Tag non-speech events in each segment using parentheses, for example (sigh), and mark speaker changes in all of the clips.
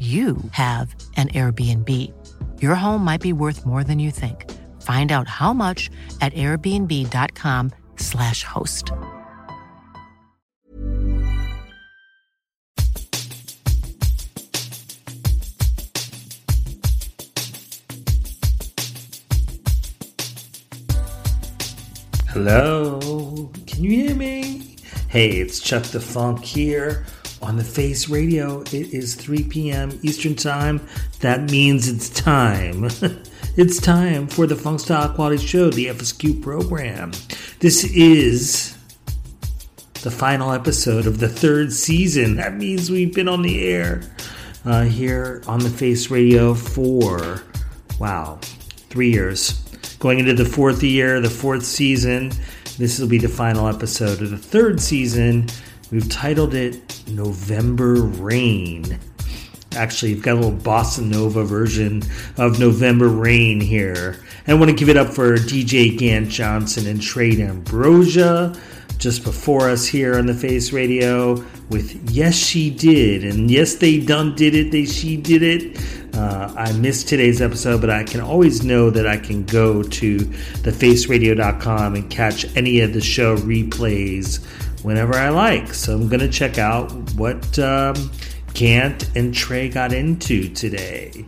Speaker 1: you have an Airbnb. Your home might be worth more than you think. Find out how much at airbnb.com/slash host.
Speaker 2: Hello, can you hear me? Hey, it's Chuck Da Fonk here on the Face Radio. It is 3 p.m. Eastern Time. That means it's time. (laughs) it's time for the Funk Style Quality Show, the FSQ program. This is the final episode of the third season. That means we've been on the air uh, here on the Face Radio for, wow, three years. Going into the fourth year, the fourth season. This will be the final episode of the third season. We've titled it November Rain. Actually, you've got a little bossa nova version of November Rain here. And I want to give it up for DJ Gant Johnson and Trade Ambrosia just before us here on the Face Radio with Yes She Did. And yes, they done did it. They she did it. Uh, I missed today's episode, but I can always know that I can go to thefaceradio.com and catch any of the show replays whenever I like. So I'm going to check out what um, Gant and Trey got into today.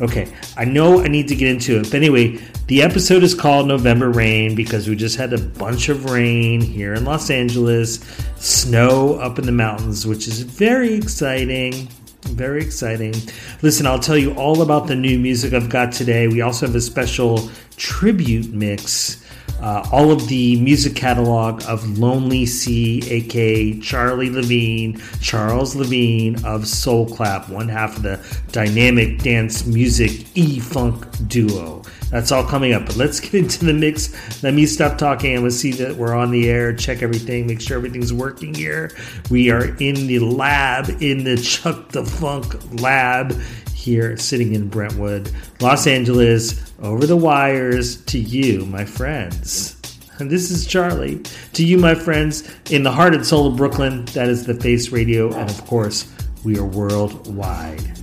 Speaker 2: Okay, I know I need to get into it, but anyway, the episode is called November Rain because we just had a bunch of rain here in Los Angeles, snow up in the mountains, which is very exciting. Very exciting. Listen, I'll tell you all about the new music I've got today. We also have a special tribute mix uh, all of the music catalog of Lonely C, aka Charlie Levine, Charles Levine of Soul Clap, one half of the dynamic dance music E Funk duo. That's all coming up. But let's get into the mix. Let me stop talking and let's see that we're on the air. Check everything, make sure everything's working here. We are in the lab, in the Chuck Da Fonk lab here sitting in Brentwood, Los Angeles, over the wires to you, my friends. And this is Charlie. To you, my friends, in the heart and soul of Brooklyn, that is the Face Radio, and of course, we are worldwide.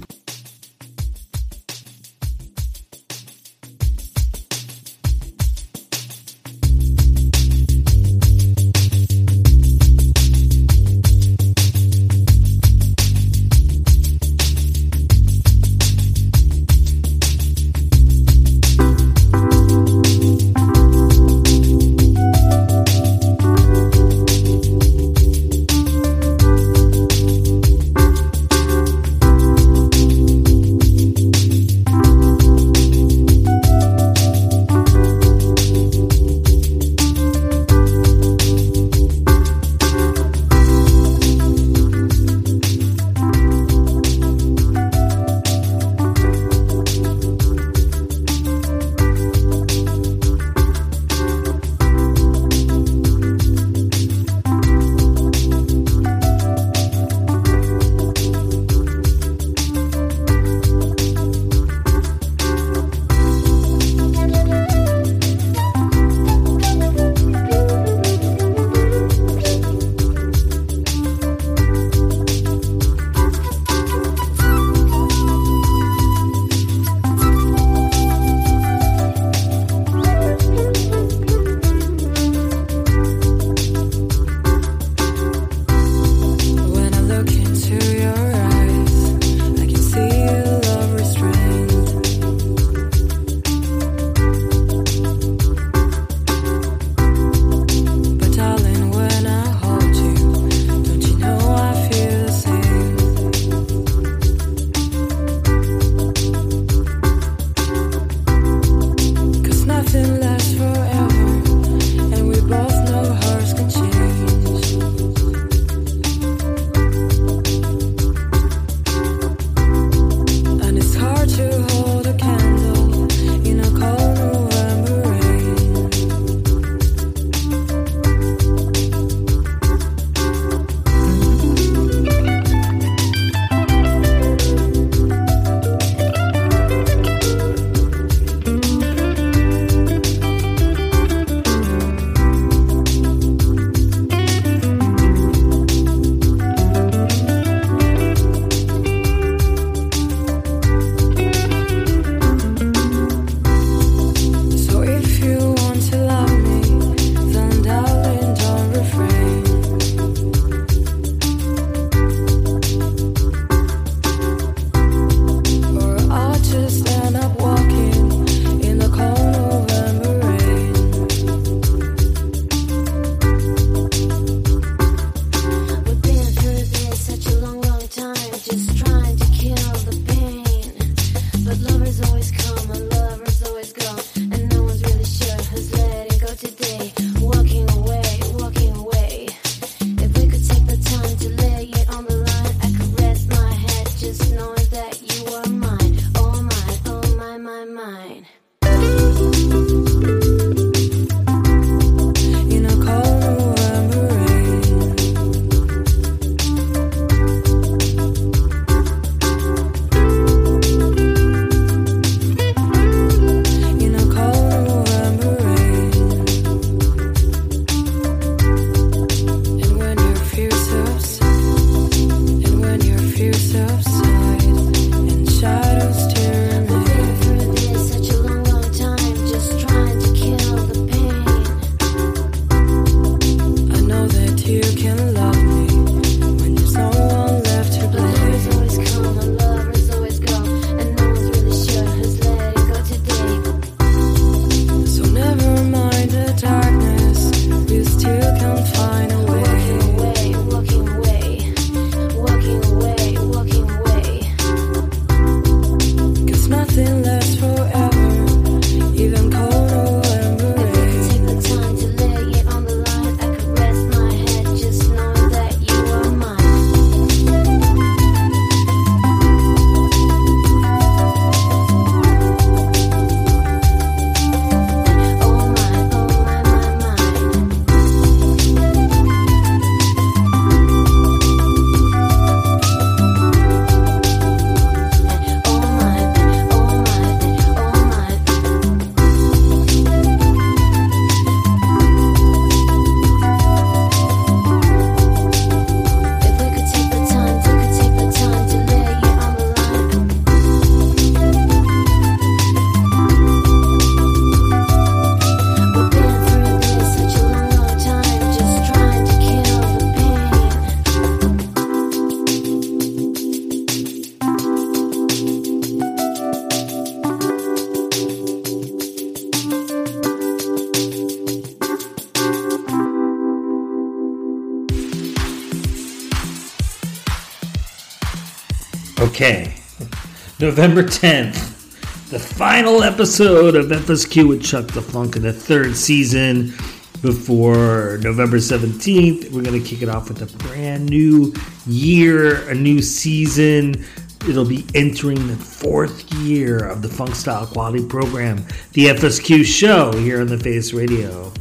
Speaker 2: November 10th, the final episode of FSQ with Chuck Da Fonk in the third season. Before November 17th, we're going to kick it off with a brand new year, a new season. It'll be entering the fourth year of the Funk Style Quality Program, the FSQ show here on the Face Radio.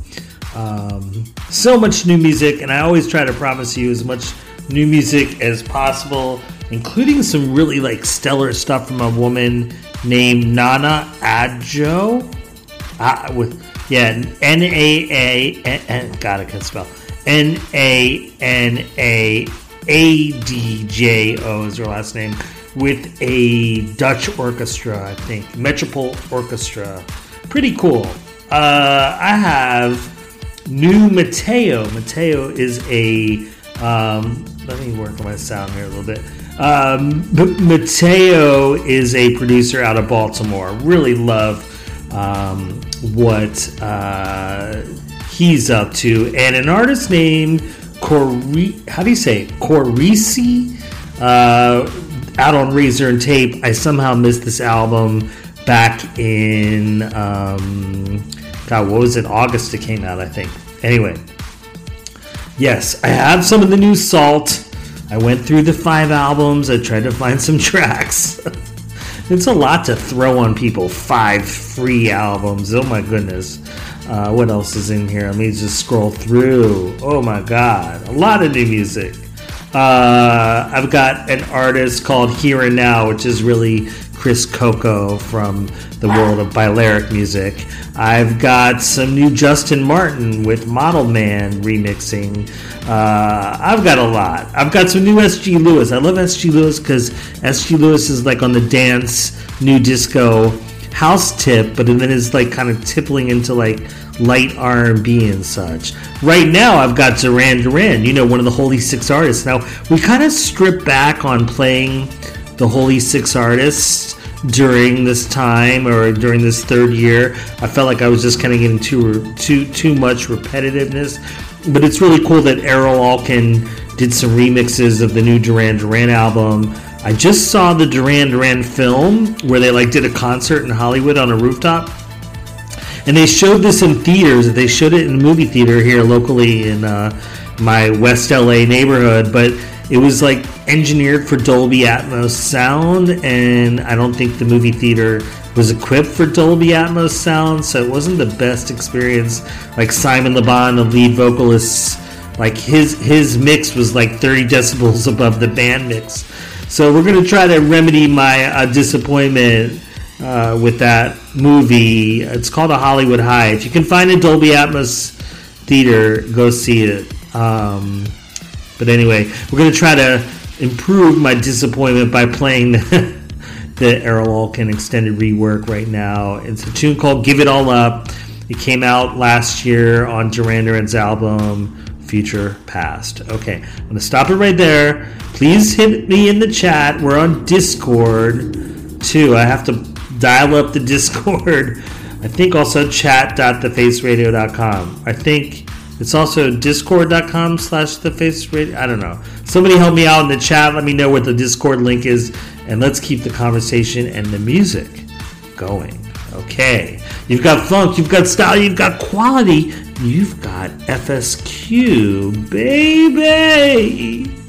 Speaker 2: Um, so much new music, and I always try to promise you as much new music as possible including some really like stellar stuff from a woman named Nana Adjoa. Uh, with yeah, N A A. God, I can't spell. N A N A A D J O is her last name. With a Dutch orchestra, I think Metropole Orchestra. Pretty cool. Uh, I have new Mateo. Mateo is a. Um, let me work on my sound here a little bit. Um, Mateo is a producer out of Baltimore. Really love um, what uh, he's up to, and an artist named Corey. How do you say it? Corisi? Uh, out on Razor-N-Tape. I somehow missed this album back in um, God. What was it? August it came out, I think. Anyway, yes, I have some of the new Sault. I went through the five albums. I tried to find some tracks. (laughs) it's a lot to throw on people. Five free albums. Oh my goodness. Uh, what else is in here? Let me just scroll through. Oh my god. A lot of new music. Uh, I've got an artist called Here and Now, which is really Chris Coco from the world of Balearic music. I've got some new Justin Martin with Model Man remixing. Uh, I've got a lot. I've got some new SG Lewis. I love SG Lewis because SG Lewis is like on the dance, new disco house tip, but then it's like kind of tippling into like light R&B and such. Right now, I've got Duran Duran, you know, one of the Holy Six artists. Now, we kind of strip back on playing the Holy Six artists during this time or during this third year. I felt like I was just kind of getting too too too much repetitiveness. But it's really cool that Erol Alkan did some remixes of the new Duran Duran album. I just saw the Duran Duran film where they like did a concert in Hollywood on a rooftop, and they showed this in theaters. They showed it in a movie theater here locally in uh, my West LA neighborhood, but it was like engineered for Dolby Atmos sound, and I don't think the movie theater was equipped for Dolby Atmos sound, so it wasn't the best experience. Like Simon Le Bon, the lead vocalist, like his his mix was like 30 decibels (laughs) above the band mix. So we're gonna try to remedy my uh, disappointment uh, with that movie. It's called A Hollywood High. If you can find a Dolby Atmos theater, go see it. Um, but anyway, we're gonna try to improve my disappointment by playing (laughs) the, the Erol Alkan extended rework right now. It's a tune called "Give It All Up." It came out last year on Duran Duran's album Future Past. Okay, I'm gonna stop it right there. Please hit me in the chat. We're on Discord too. I have to dial up the (laughs) Discord. I think also chat.thefaceradio.com. I think it's also discord.com slash thefaceradio. I don't know. Somebody help me out in the chat. Let me know what the Discord link is. And let's keep the conversation and the music going. Okay. You've got funk, you've got style, you've got quality, you've got FSQ, baby.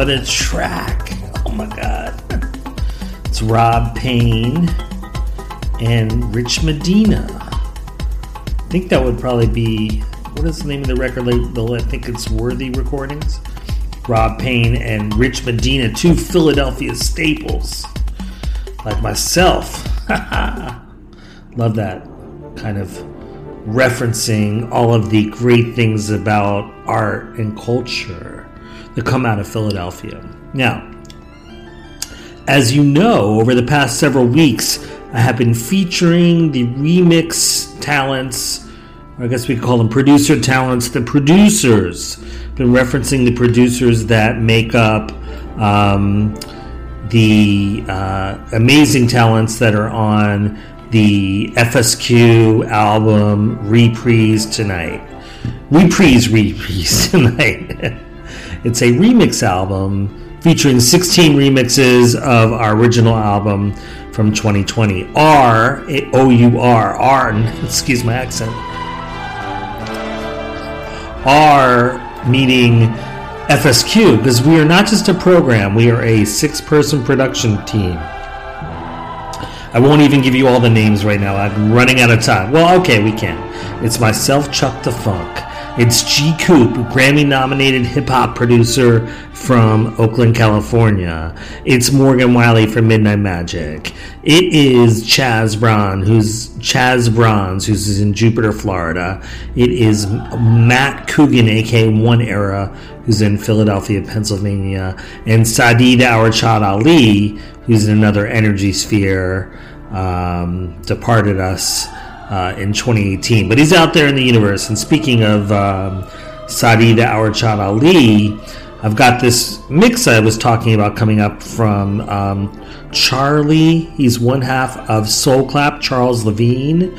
Speaker 3: What a
Speaker 2: track! Oh my god. It's Rob Payne and Rich Medina. I think that would probably be what is the name of the record label? I think it's Worthy Recordings. Rob Payne and Rich Medina, two Philadelphia staples, like myself. (laughs) Love that kind of referencing all of the great things about art and culture that come out of Philadelphia. Now, as you know, over the past several weeks, I have been featuring the remix talents, I guess we call them producer talents, the producers. Been referencing the producers that make up um, the uh, amazing talents that are on the FSQ album Reprise Tonight. Reprise, Reprise (laughs) Tonight. It's a remix album featuring 16 remixes of our original album from 2020. R, O U R, R, (laughs) excuse my accent. R meaning FSQ, because we are not just a program, we are a six person production team. I won't even give you all the names right now. I'm running out of time. Well, okay, we can. It's myself, Chuck Da Fonk. It's G Coop, Grammy nominated hip hop producer from Oakland, California. It's Morgan Wiley from Midnight Magic. It is Chaz Brown, who's Chaz Bronze, who's in Jupiter, Florida. It is Matt Coogan, aka One Era, who's in Philadelphia, Pennsylvania, and Saeed Arshad Ali, who's in another energy sphere, um, departed us uh, in 2018. But he's out there in the universe. And speaking of um, Saeed Arshad Ali, I've got this mix I was talking about coming up from um, Charlie. He's one half of Soul Clap, Charles Levine.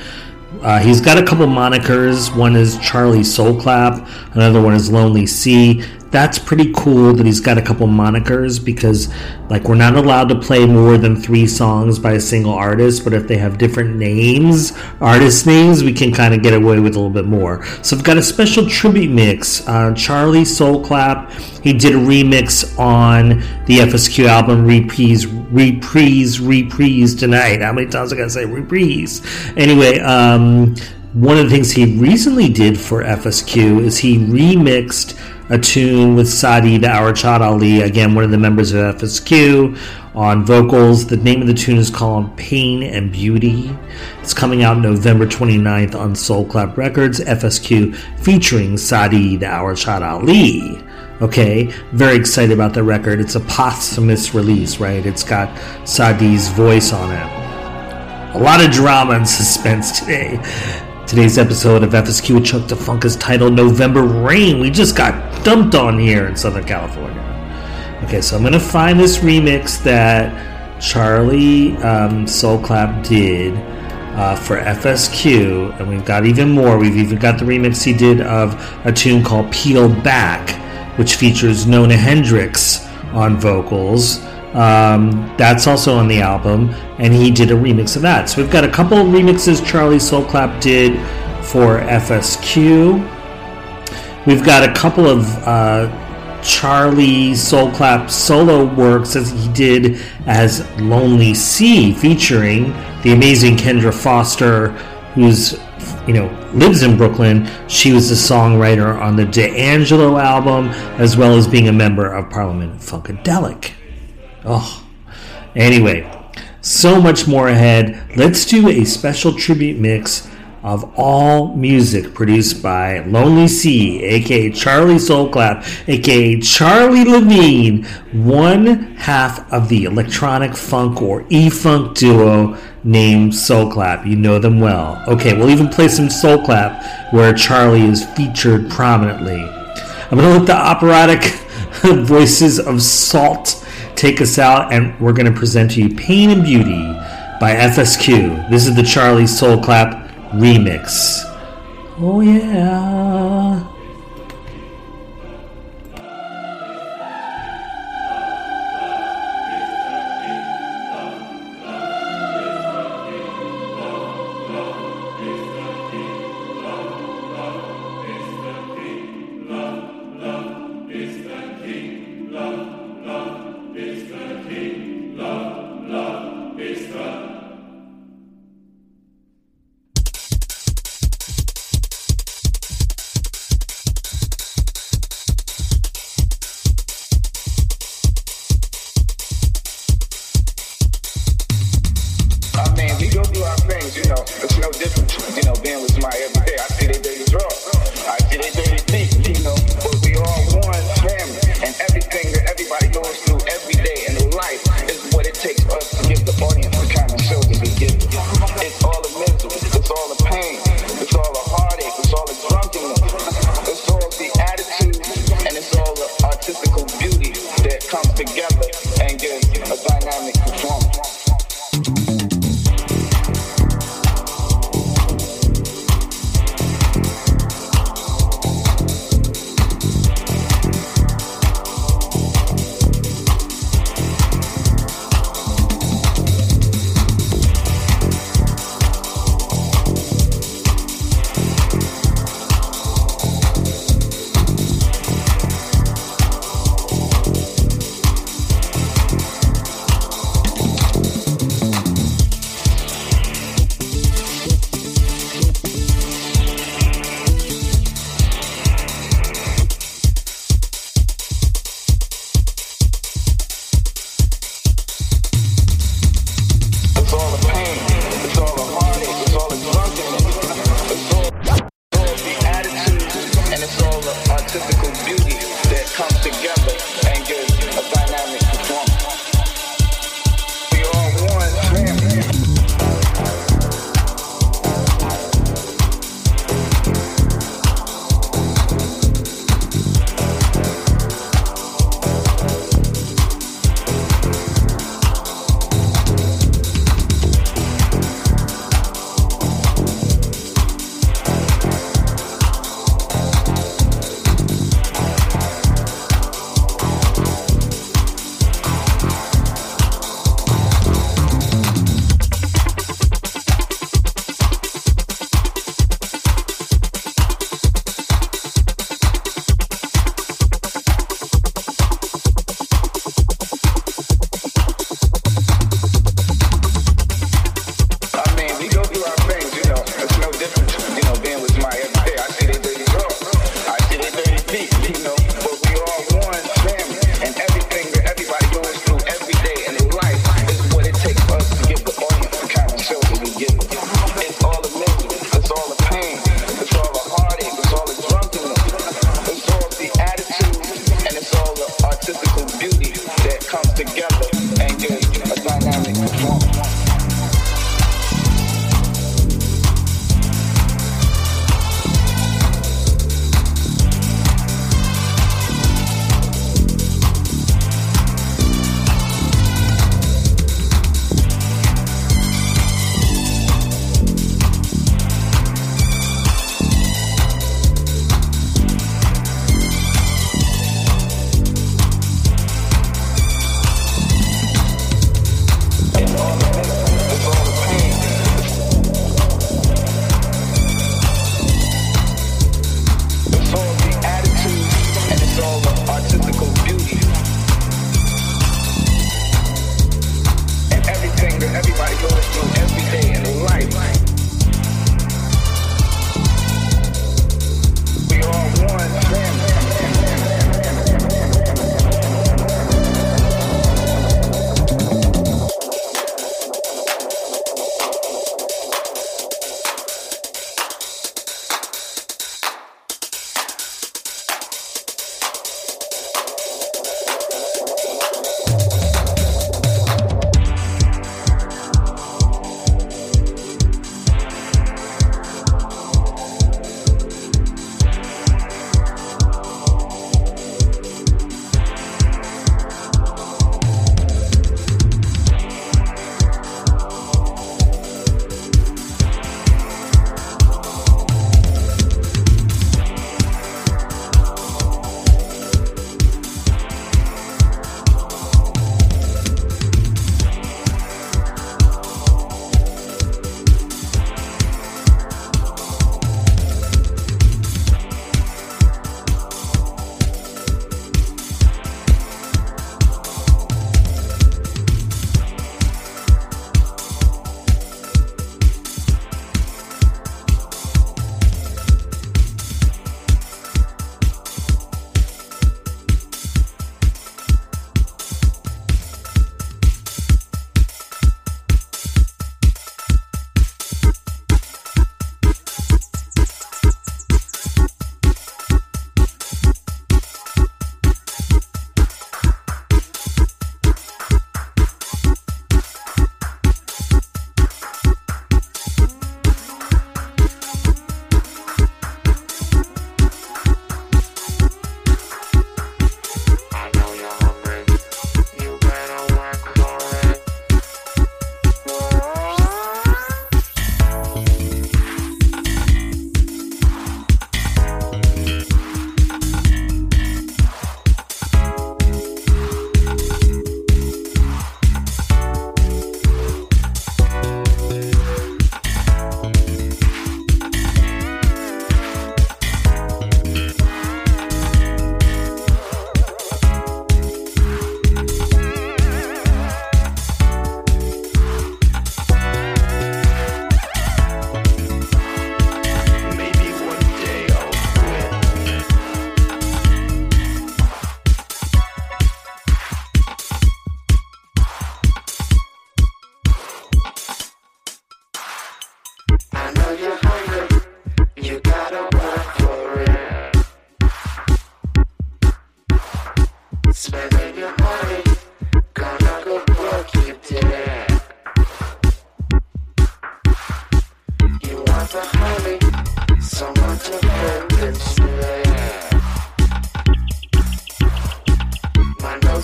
Speaker 2: Uh, he's got a couple monikers. One is Charlie Soul Clap, another one is Lonely C that's pretty cool that he's got a couple monikers because like we're not allowed to play more than three songs by a single artist but if they have different names artist names we can kind of get away with a little bit more. So i've got a special tribute mix uh, charlie soul clap he did a remix on the fsq album reprise reprise reprise tonight. How many times i gotta say reprise? Anyway um, one of the things he recently did for fsq is he remixed a tune with Sadi Saeed Arshad Ali, again, one of the members of FSQ, on vocals. The name of the tune is called Pain and Beauty. It's coming out November 29th on Soul Clap Records, FSQ, featuring Sadi Saeed Arshad Ali. Okay, very excited about the record. It's a posthumous release, right? It's got Saeed's voice on it. A lot of drama and suspense today. Today's episode of FSQ with Chuck Da Fonk is titled November Rain. We just got dumped on here in Southern California. Okay, so I'm to find this remix that Charlie um, Soul Clap did uh, for FSQ, and we've got even more. We've even got the remix he did of a tune called Peel Back, which features Nona Hendryx on vocals. Um, that's also on the album, and he did a remix of that. So we've got a couple of remixes Charlie Soulclap did for FSQ. We've got a couple of uh, Charlie Soulclap solo works as he did as Lonely C, featuring the amazing Kendra Foster, who's you know lives in Brooklyn. She was the songwriter on the D'Angelo album, as well as being a member of Parliament Funkadelic. Oh, anyway, so much more ahead. Let's do a special tribute mix of all music produced by Lonely C, aka Charlie Soulclap, aka Charlie Levine, one half of the electronic funk or E funk duo named Soulclap. You know them well. Okay, we'll even play some Soulclap where Charlie is featured prominently. I'm gonna let the operatic (laughs) voices of Sault take us out, and we're to present to you Pain and Beauty by FSQ. This is the Charlie Soul Clap remix. Oh, yeah.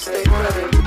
Speaker 4: They ready.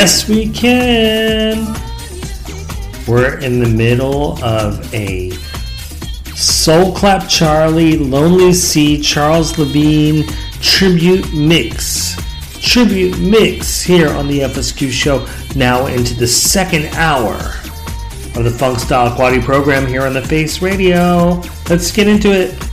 Speaker 2: Yes, we can. We're in the middle of a Soul Clap Charlie, Lonely C, Charles Levine tribute mix. Tribute mix here on the FSQ show, now into the second hour of the Funk Style Quality program here on the Face Radio. Let's get into
Speaker 5: it.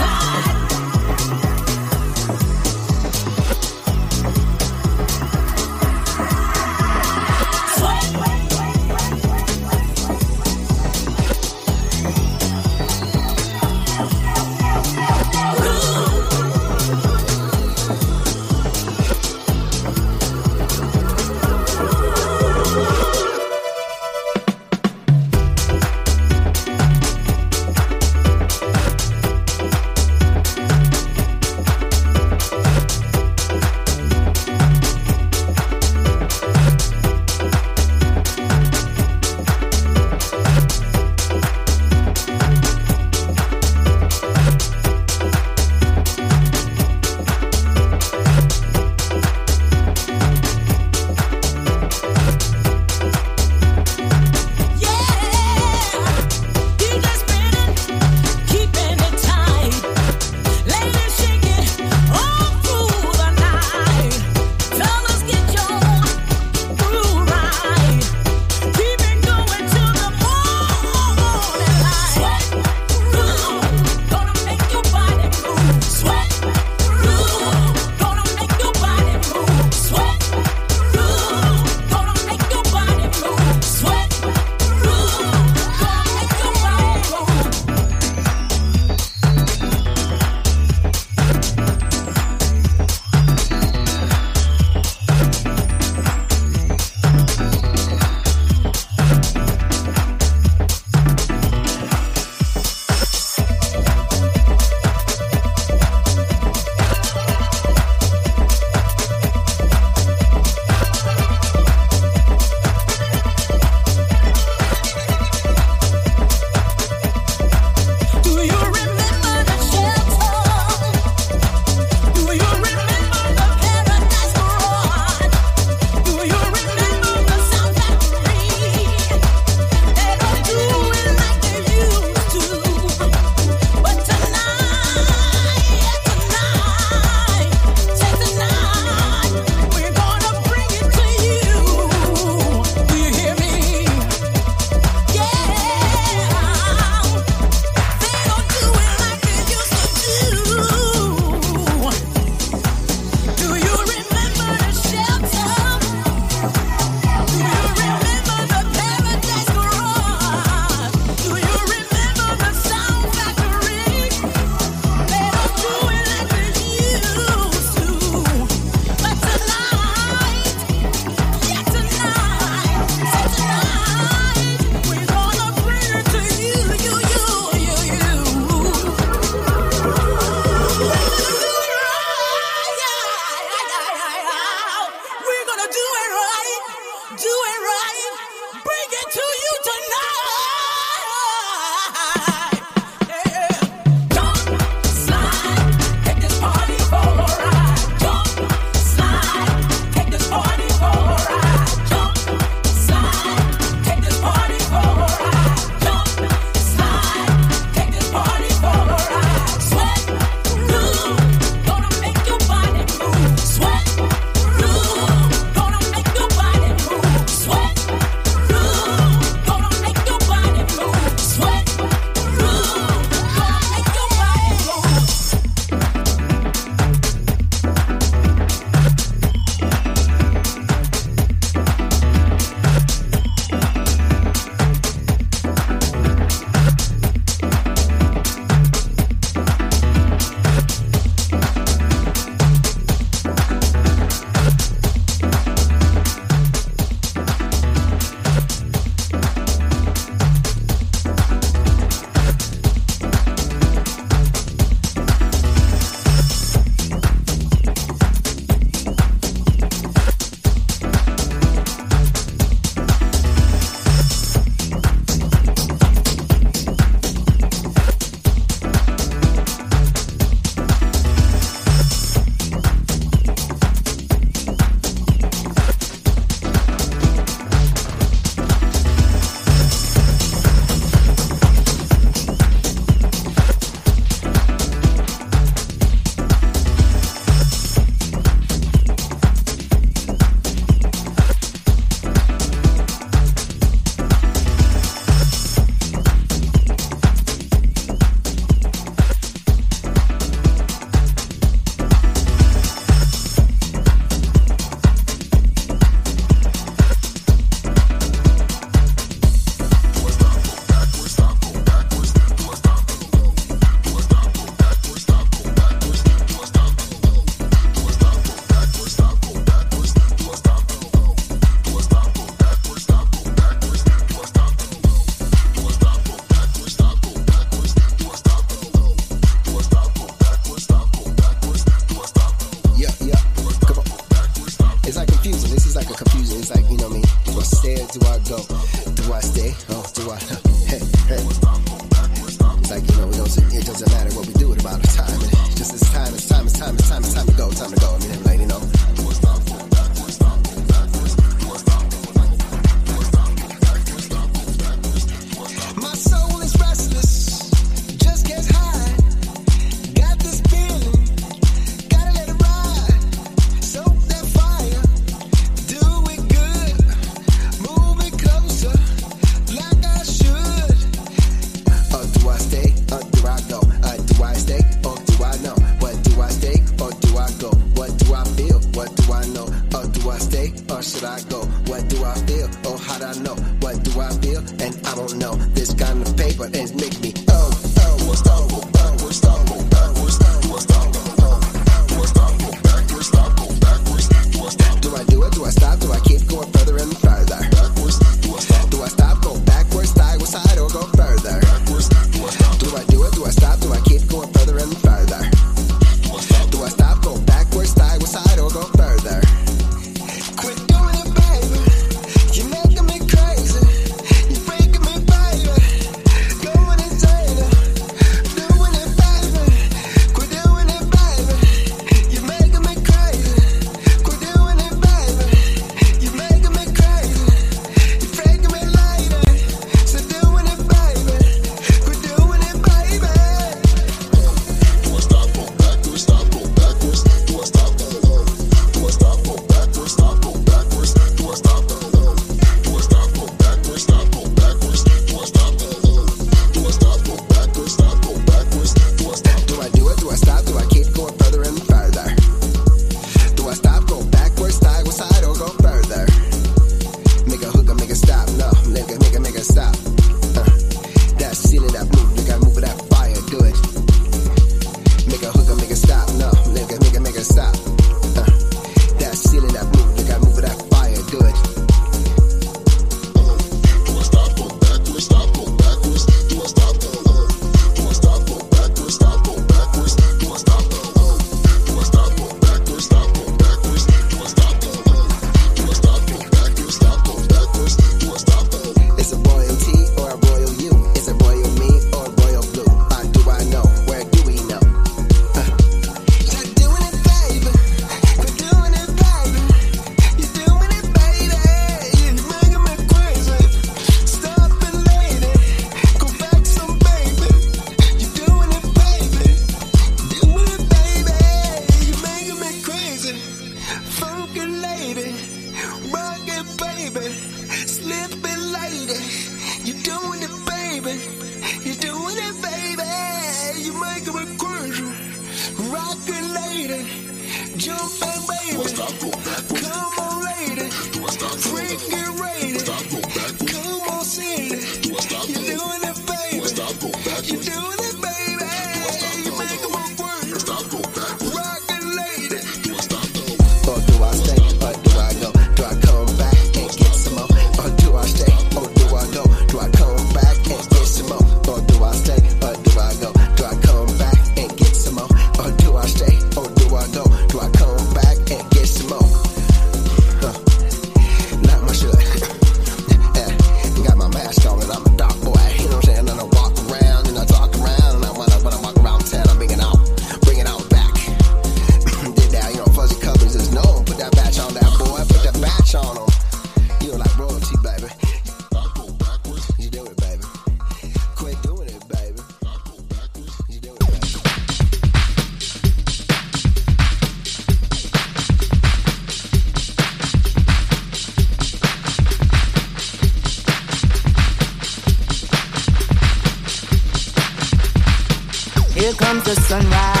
Speaker 6: The sunrise,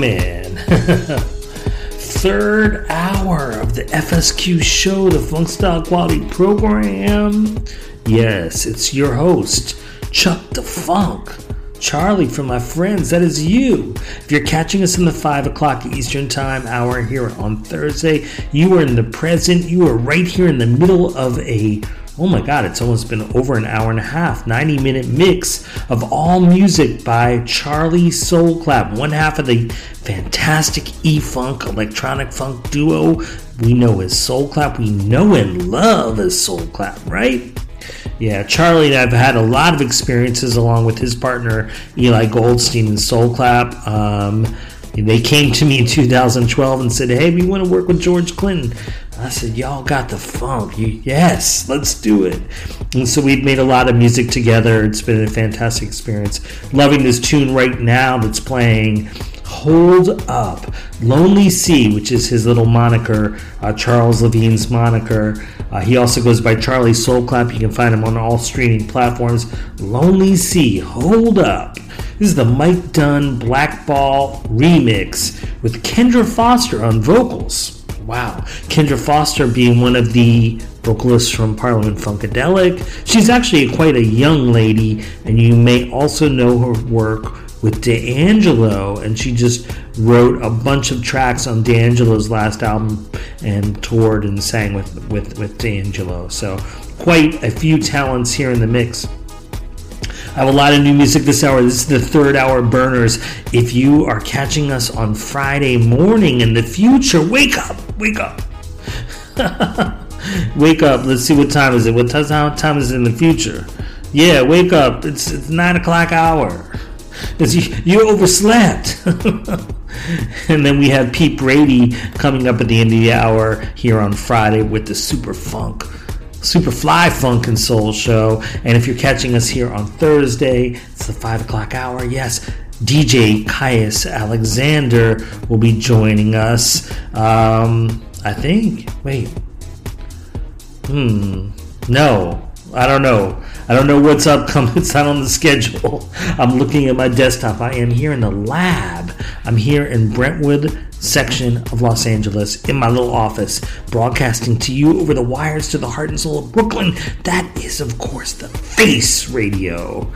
Speaker 2: Man. (laughs) Third hour of the FSQ show, the Funk Style Quality Program. Yes, it's your host, Chuck Da Fonk. Charlie from my friends, that is you. If you're catching us in the 5 o'clock Eastern Time hour here on Thursday, you are in the present. You are right here in the middle of a oh my god, it's almost been over an hour and a half, 90 minute mix of all music by Charlie Soul Clap, one half of the fantastic E Funk electronic funk duo we know as Soul Clap, we know and love as Soul Clap, right? Yeah, Charlie and I've had a lot of experiences along with his partner Eli Goldstein and Soul Clap. Um, they came to me in 2012 and said, "Hey, we want to work with George Clinton." Said, "Y'all got the funk? You, yes, let's do it." And so we've made a lot of music together. It's been a fantastic experience. Loving this tune right now that's playing. Hold Up, Lonely C, which is his little moniker, uh, Charles Levine's moniker. Uh, he also goes by Charlie Soul Clap. You can find him on all streaming platforms. Lonely C, Hold Up. This is the Mike Dunn Black Ball remix with Kendra Foster on vocals. Wow. Kendra Foster being one of the vocalists from Parliament Funkadelic. She's actually quite a young lady, and you may also know her work with D'Angelo, and she just wrote a bunch of tracks on D'Angelo's last album and toured and sang with, with, with D'Angelo. So, quite a few talents here in the mix. I have a lot of new music this hour. This is the third hour burners. If you are catching us on Friday morning in the future, wake up, wake up. (laughs) wake up. Let's see what time is it. What time, is it in the future? Yeah, wake up. It's, it's nine o'clock hour. It's, you, you overslept. (laughs) and then we have Pete Brady coming up at the end of the hour here on Friday with the Super Funk. Super Fly Funk and Soul Show. And if you're catching us here on Thursday, it's the 5 o'clock hour. Yes, DJ Caius Alexander will be joining us. Um, I think. Wait. Hmm. No. I don't know. I don't know what's upcoming. (laughs) It's not on the schedule. (laughs) I'm looking at my desktop. I am here in the lab. I'm here in Brentwood section of Los Angeles in my little office, broadcasting to you over the wires to the heart and soul of Brooklyn. That is, of course, the Face Radio.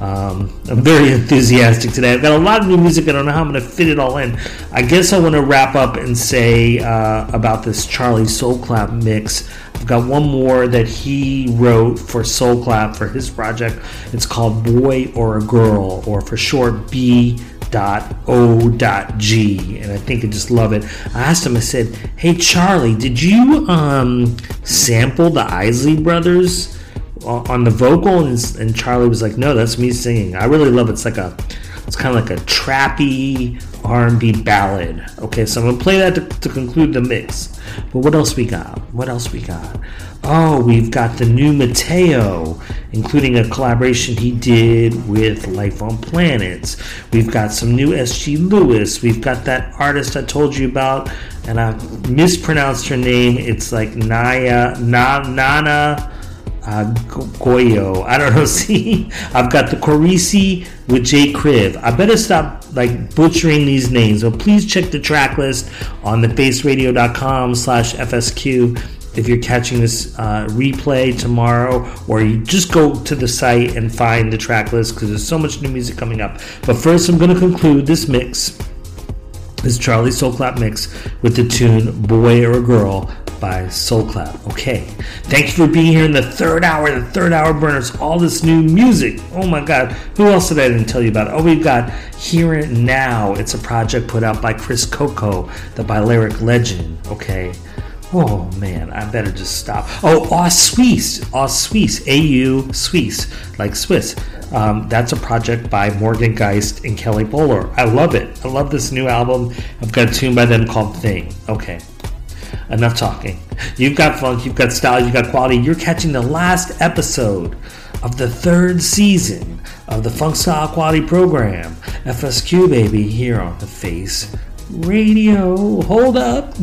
Speaker 2: Um, I'm very enthusiastic today. I've got a lot of new music. I don't know how I'm going to fit it all in. I guess I want to wrap up and say uh, about this Charlie Soul Clap mix. I've got one more that he wrote for Soul Clap for his project. It's called Boy or a Girl, or for short, B dot o dot g and i think i just love it i asked him i said hey charlie did you um sample the isley brothers on the vocal and, and charlie was like no that's me singing. I really love it. It's like a it's kind of like a trappy r&b ballad. Okay so i'm gonna play that to, to conclude the mix. But what else we got? What else we got? Oh we've got the new mateo including a collaboration he did with life on planets we've got some new sg lewis. We've got that artist i told you about and i mispronounced her name. It's like naya Na, nana uh, Goyo. I don't know. (laughs) See, I've got the Corisi with Jay Kriv. I better stop like butchering these names. So please check the track list on thefaceradio.com slash FSQ if you're catching this uh, replay tomorrow, or you just go to the site and find the track list because there's so much new music coming up. But first, I'm going to conclude this mix, this Charlie Soul Clap mix, with the tune Boy or Girl by Soul Clap. Okay. Thank you for being here in the third hour, the third hour burners, all this new music. Oh my God. Who else did I didn't tell you about? Oh, we've got Here It Now. It's a project put out by Chris Coco, the Balearic legend. Okay. Oh man, I better just stop. Oh, Aus Suisse, Aus Suisse, AU Suisse, like Swiss. Um, that's a project by Morgan Geist and Kelley Polar. I love it. I love this new album. I've got a tune by them called Thing. Okay, enough talking. You've got funk, you've got style, you've got quality. You're catching the last episode of the third season of the Funk Style Quality Program, FSQ baby, here on the Face Radio. Hold up.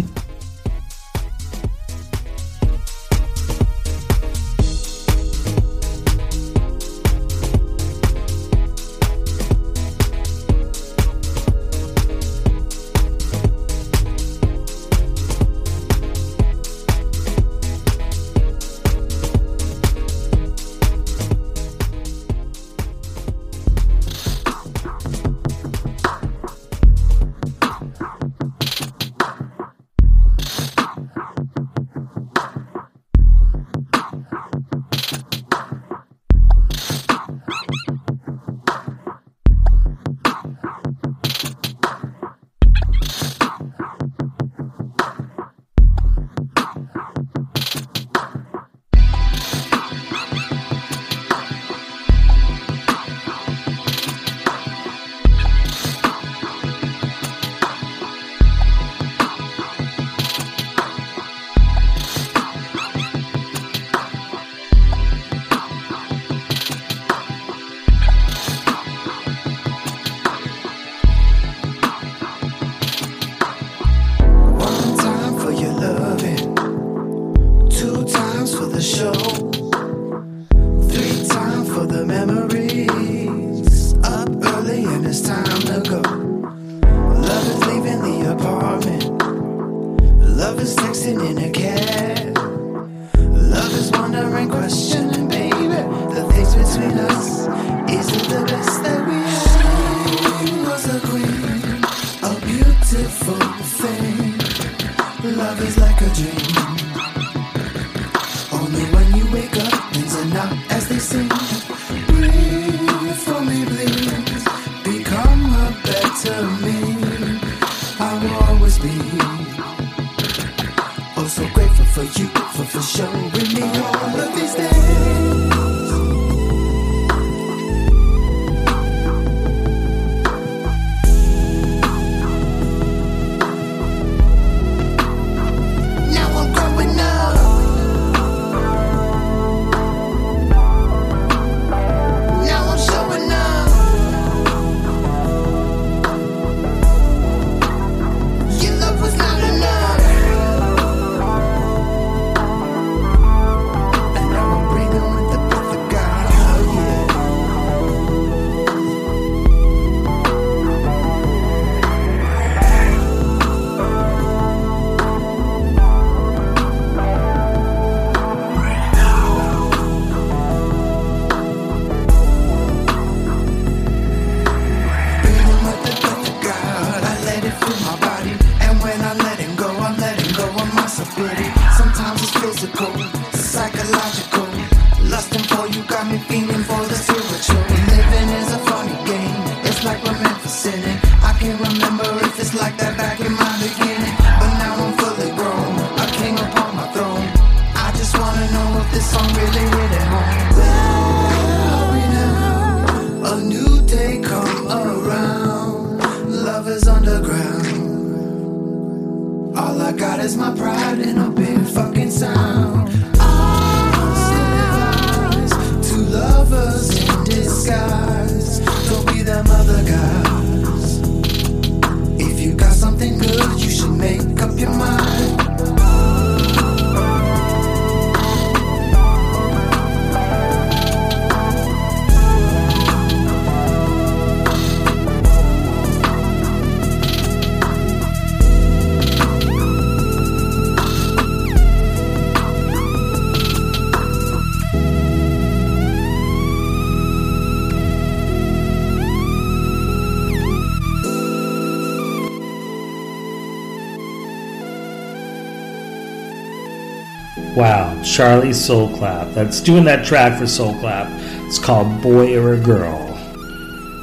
Speaker 7: Charlie Soul Clap. That's doing that track for Soul Clap. It's called Boy or a Girl.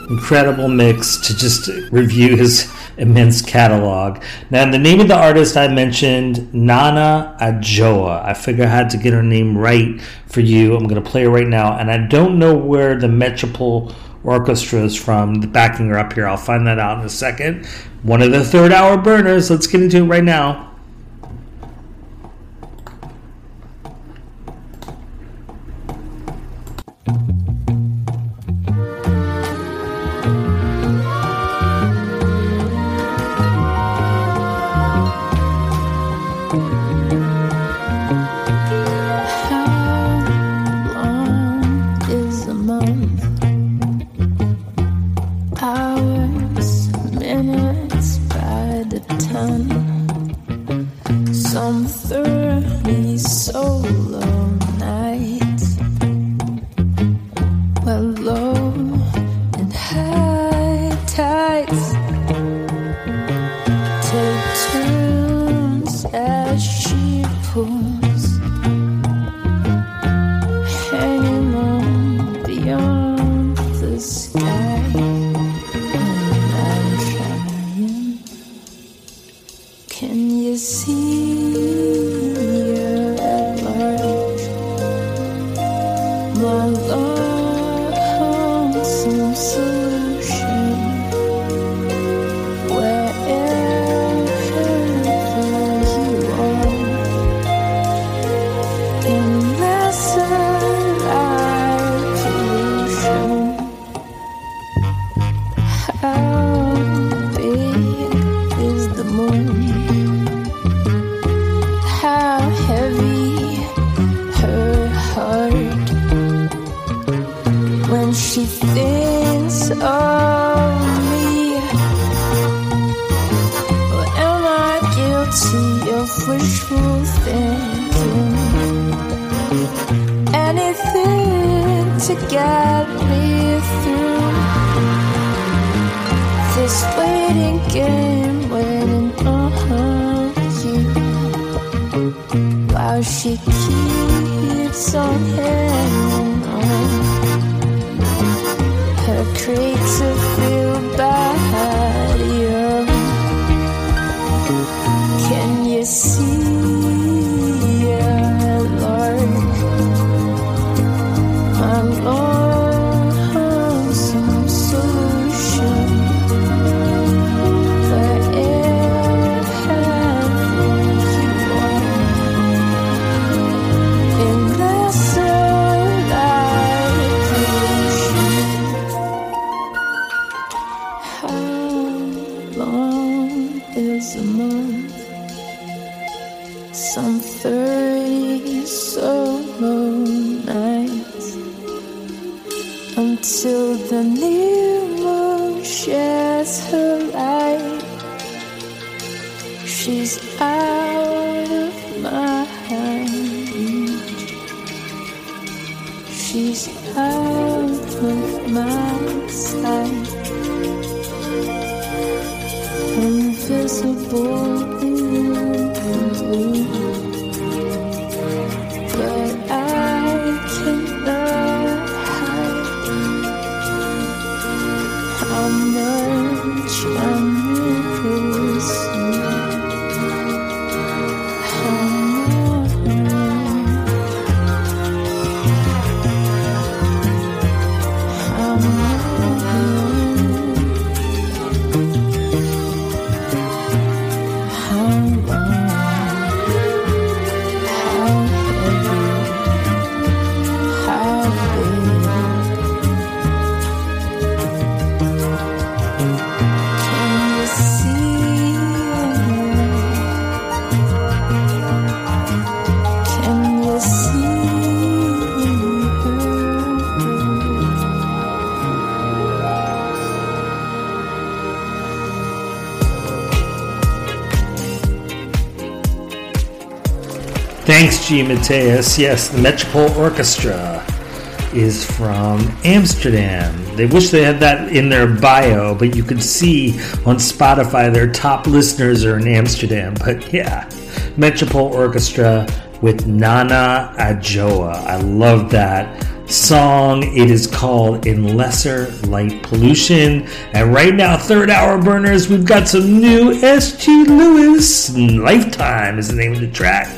Speaker 7: Incredible mix to just review his (laughs) immense catalog. Now, the name of the artist I mentioned, Nana Adjoa. I figure I had to get her name right for you. I'm going to play her right now. And I don't know where the Metropole Orchestra is from, backing her up here. I'll find that out in a second. One of the third hour burners. Let's get into it right now.
Speaker 2: Thanks, G. Mateus. Yes, the Metropole Orchestra is from Amsterdam. They wish they had that in their bio, but you can see on Spotify their top listeners are in Amsterdam. But yeah, Metropole Orchestra with Nana Adjoa. I love that song. It is called In Lesser Light Pollution. And right now, third hour burners, we've got some new S.G. Lewis. Lifetime is the name of the track.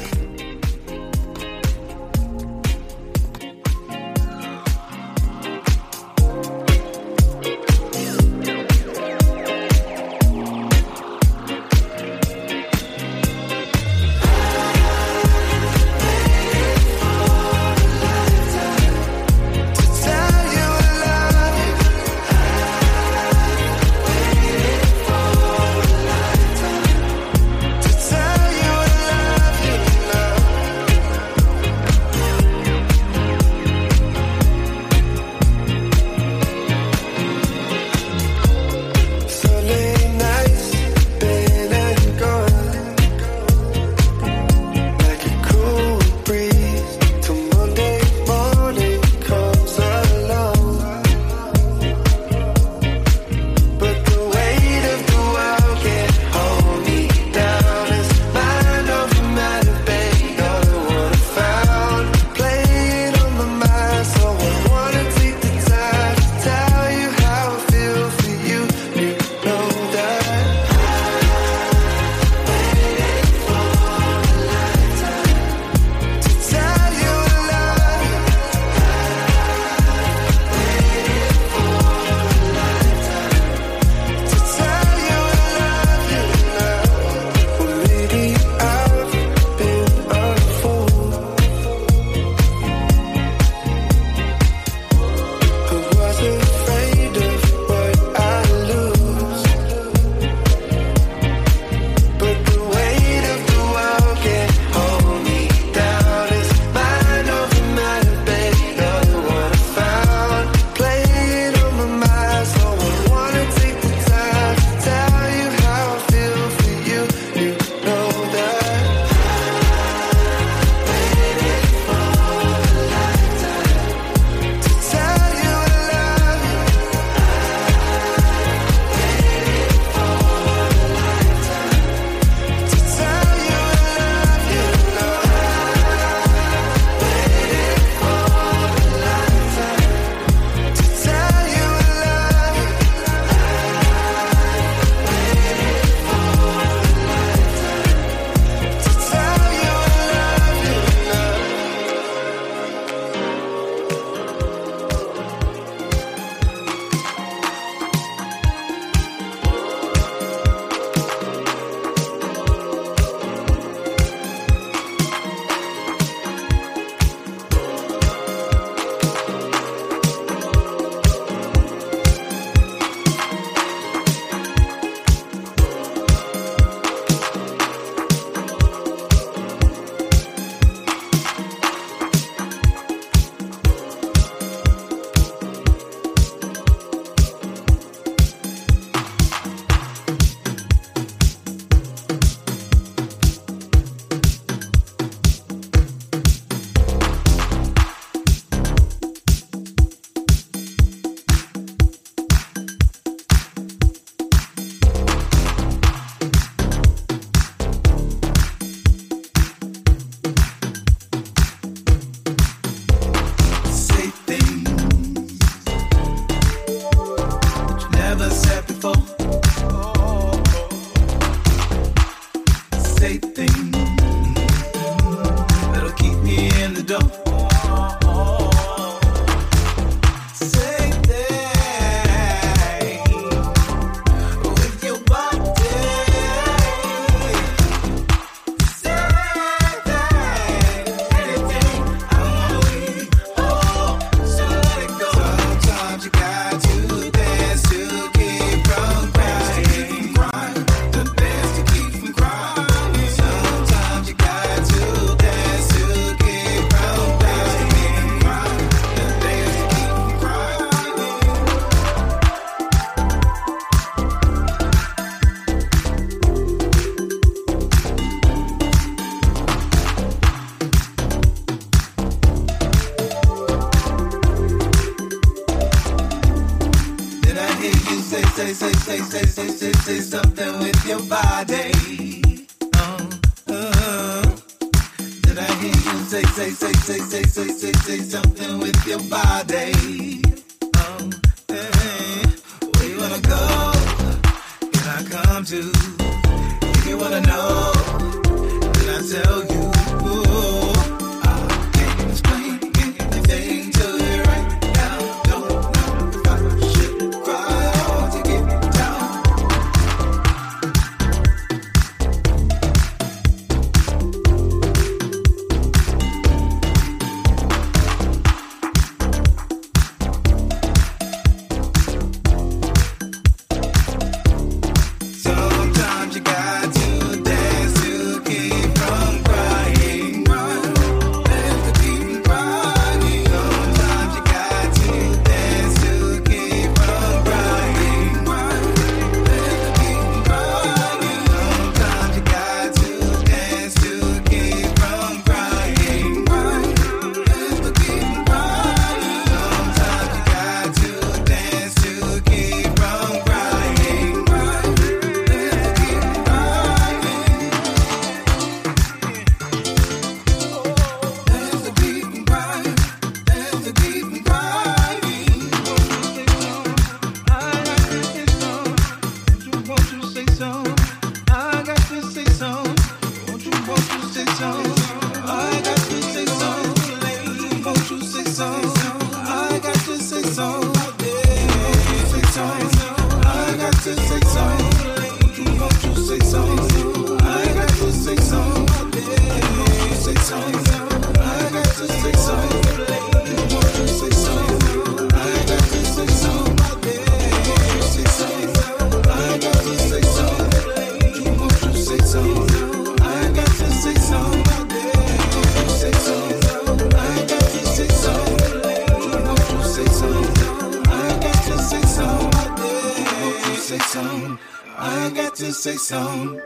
Speaker 8: Say, say, say, say, say something to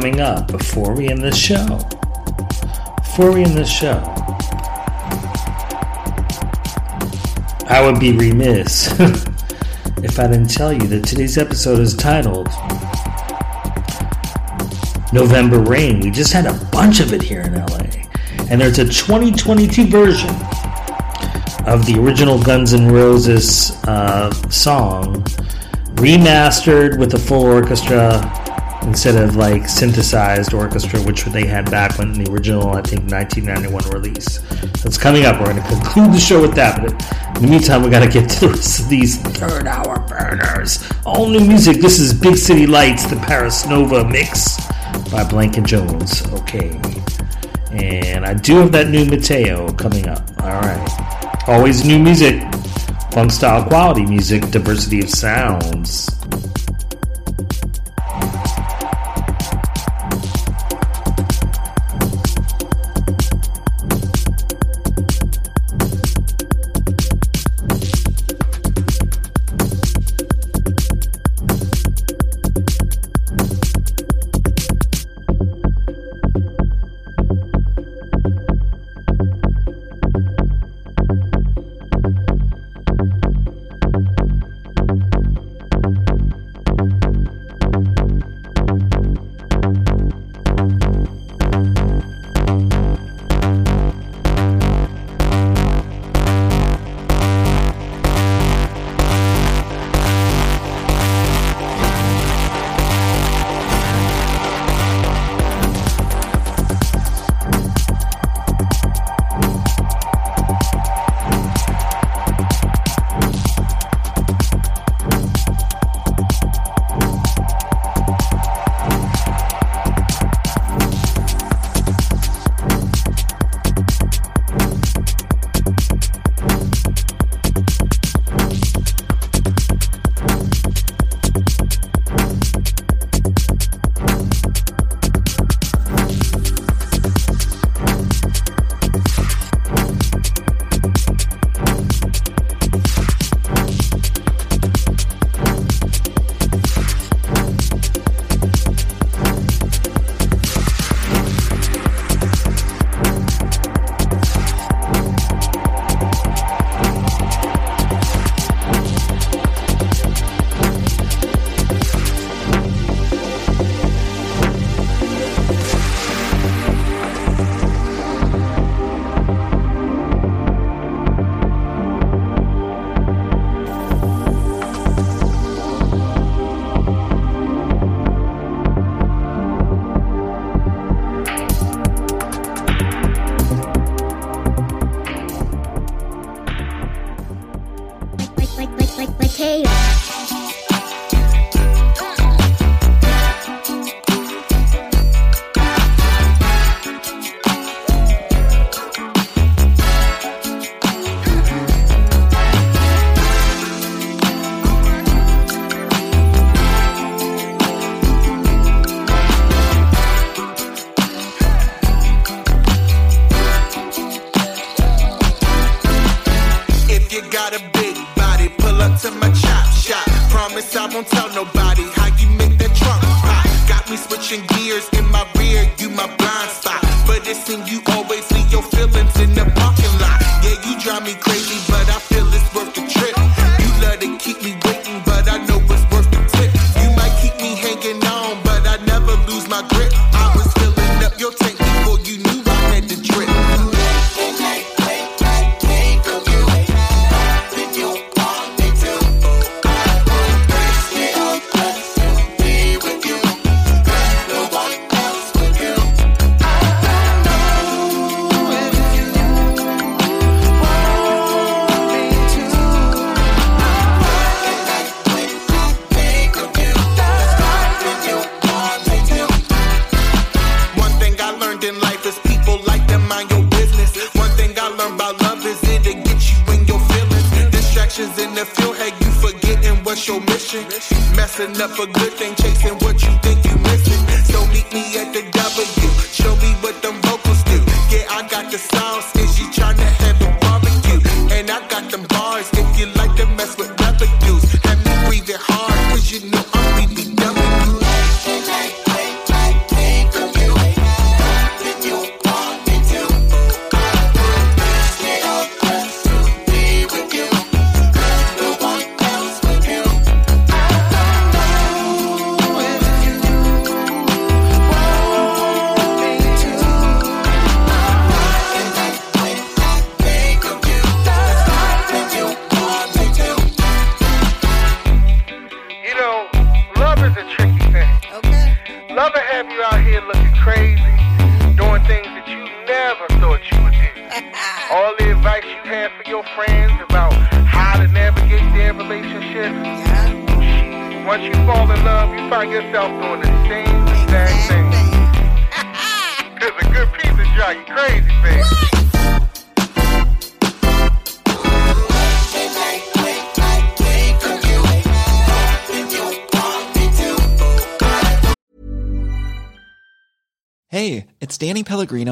Speaker 2: coming up before we end this show. Before we end this show, I would be remiss (laughs) if I didn't tell you that today's episode is titled November Rain. We just had a bunch of it here in LA. And there's a 2022 version of the original Guns N' Roses uh, song remastered with a full orchestra instead of like synthesized orchestra, which they had back when the original, I think, 1991 release. That's coming up. We're going to conclude the show with that. But in the meantime, we got to get to the rest of these third hour burners. All new music. This is Big City Lights, the Paris Nova mix by Blanket Jones. Okay. And I do have that new Mateo coming up. All right. Always new music. Funk style quality music, diversity of sounds.
Speaker 9: Promise I won't tell nobody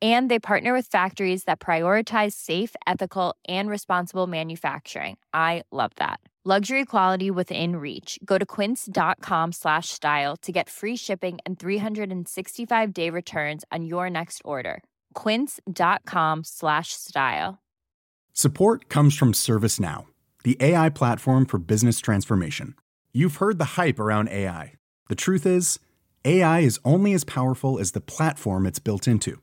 Speaker 10: And they partner with factories that prioritize safe, ethical, and responsible manufacturing. I love that. Luxury quality within reach. Go to quince.com slash style to get free shipping and 365 day returns on your next order. Quince.com slash style.
Speaker 11: Support comes from ServiceNow, the AI platform for business transformation. You've heard the hype around AI. The truth is, AI is only as powerful as the platform it's built into.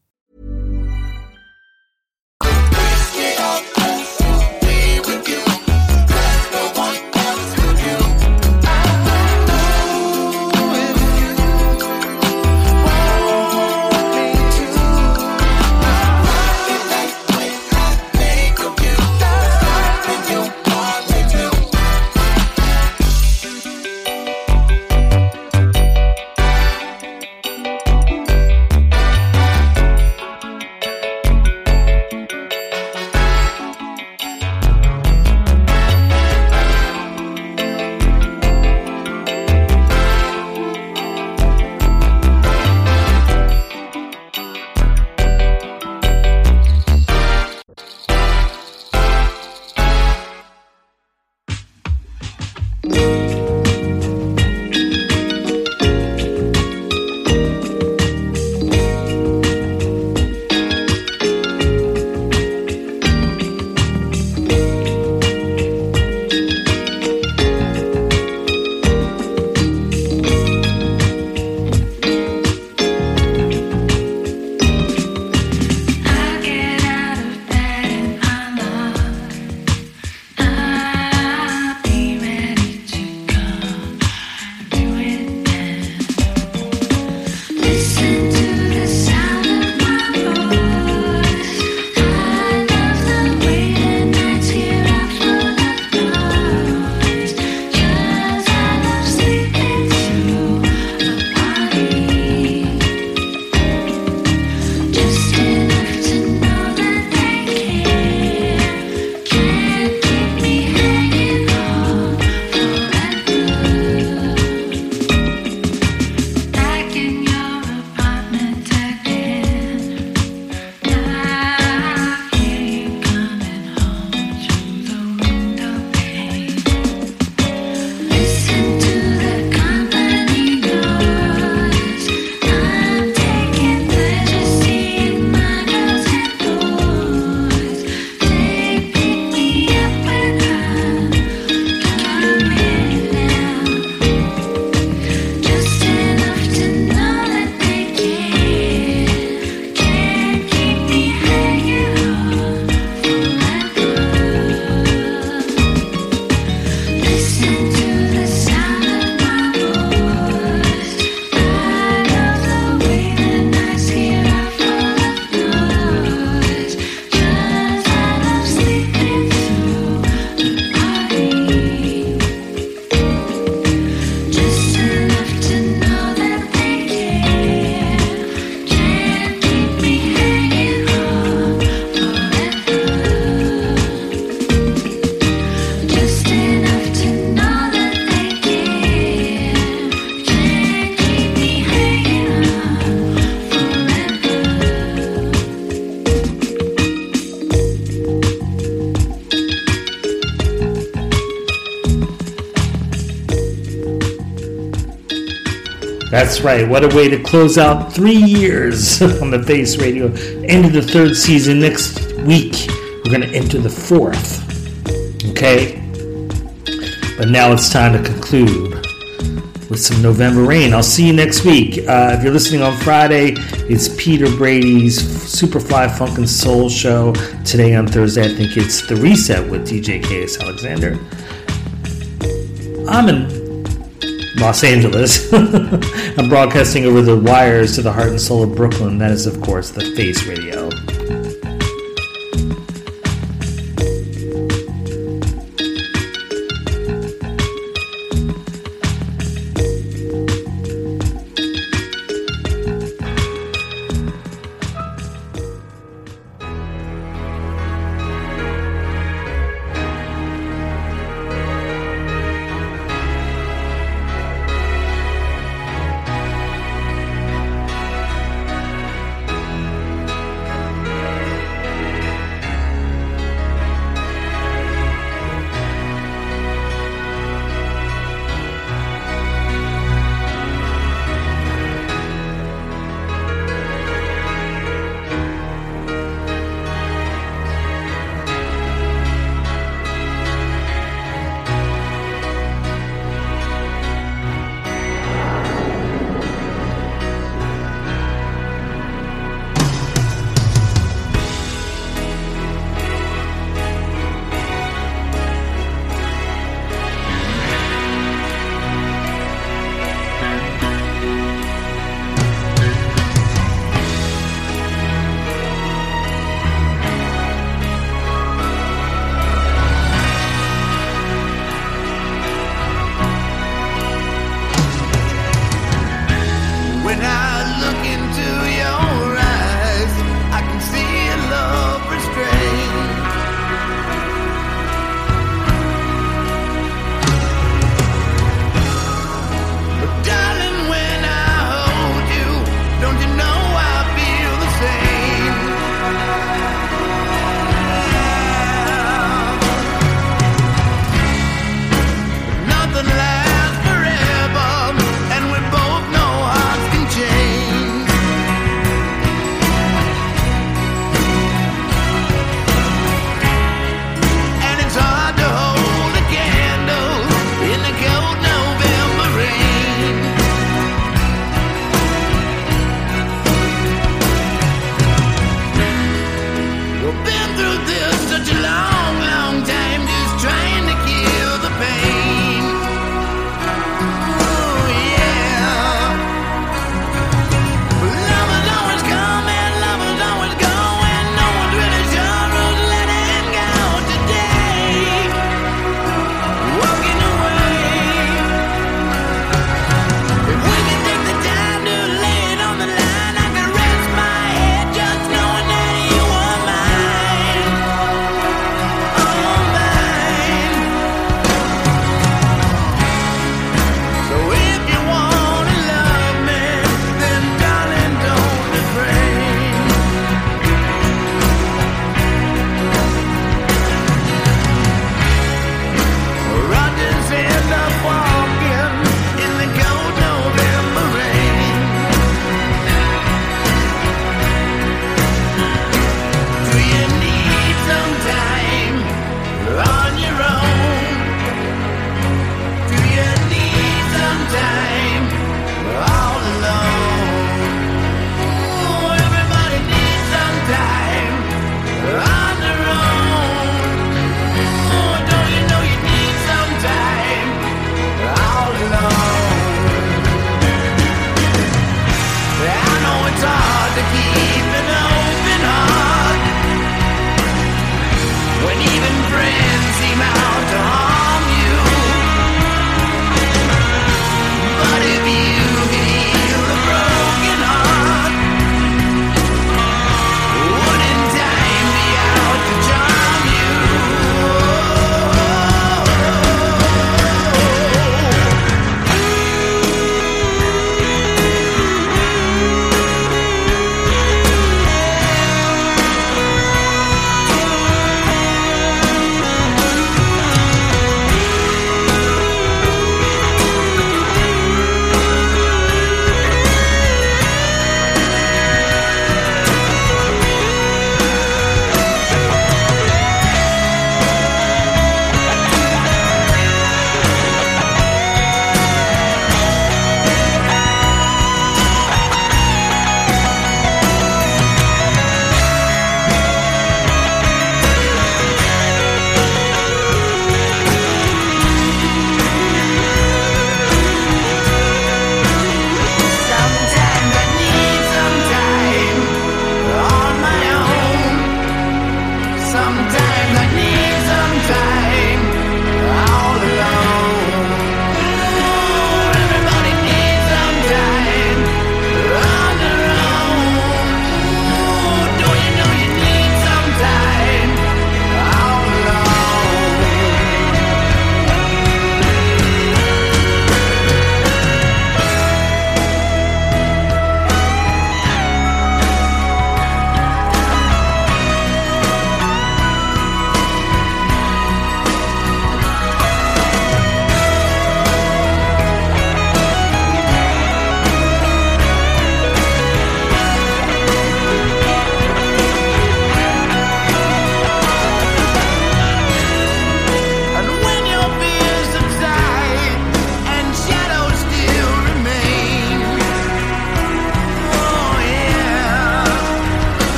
Speaker 2: That's right. What a way to close out three years (laughs) on the Face Radio. End of the third season. Next week, we're going to enter the fourth. Okay? But now it's time to conclude with some November rain. I'll see you next week. Uh, if you're listening on Friday, it's Peter Brady's Superfly Funk and Soul show. Today on Thursday, I think it's The Reset with DJ KS Alexander. I'm in Los Angeles. (laughs) I'm broadcasting over the wires to the heart and soul of Brooklyn. That is, of course, the Face Radio.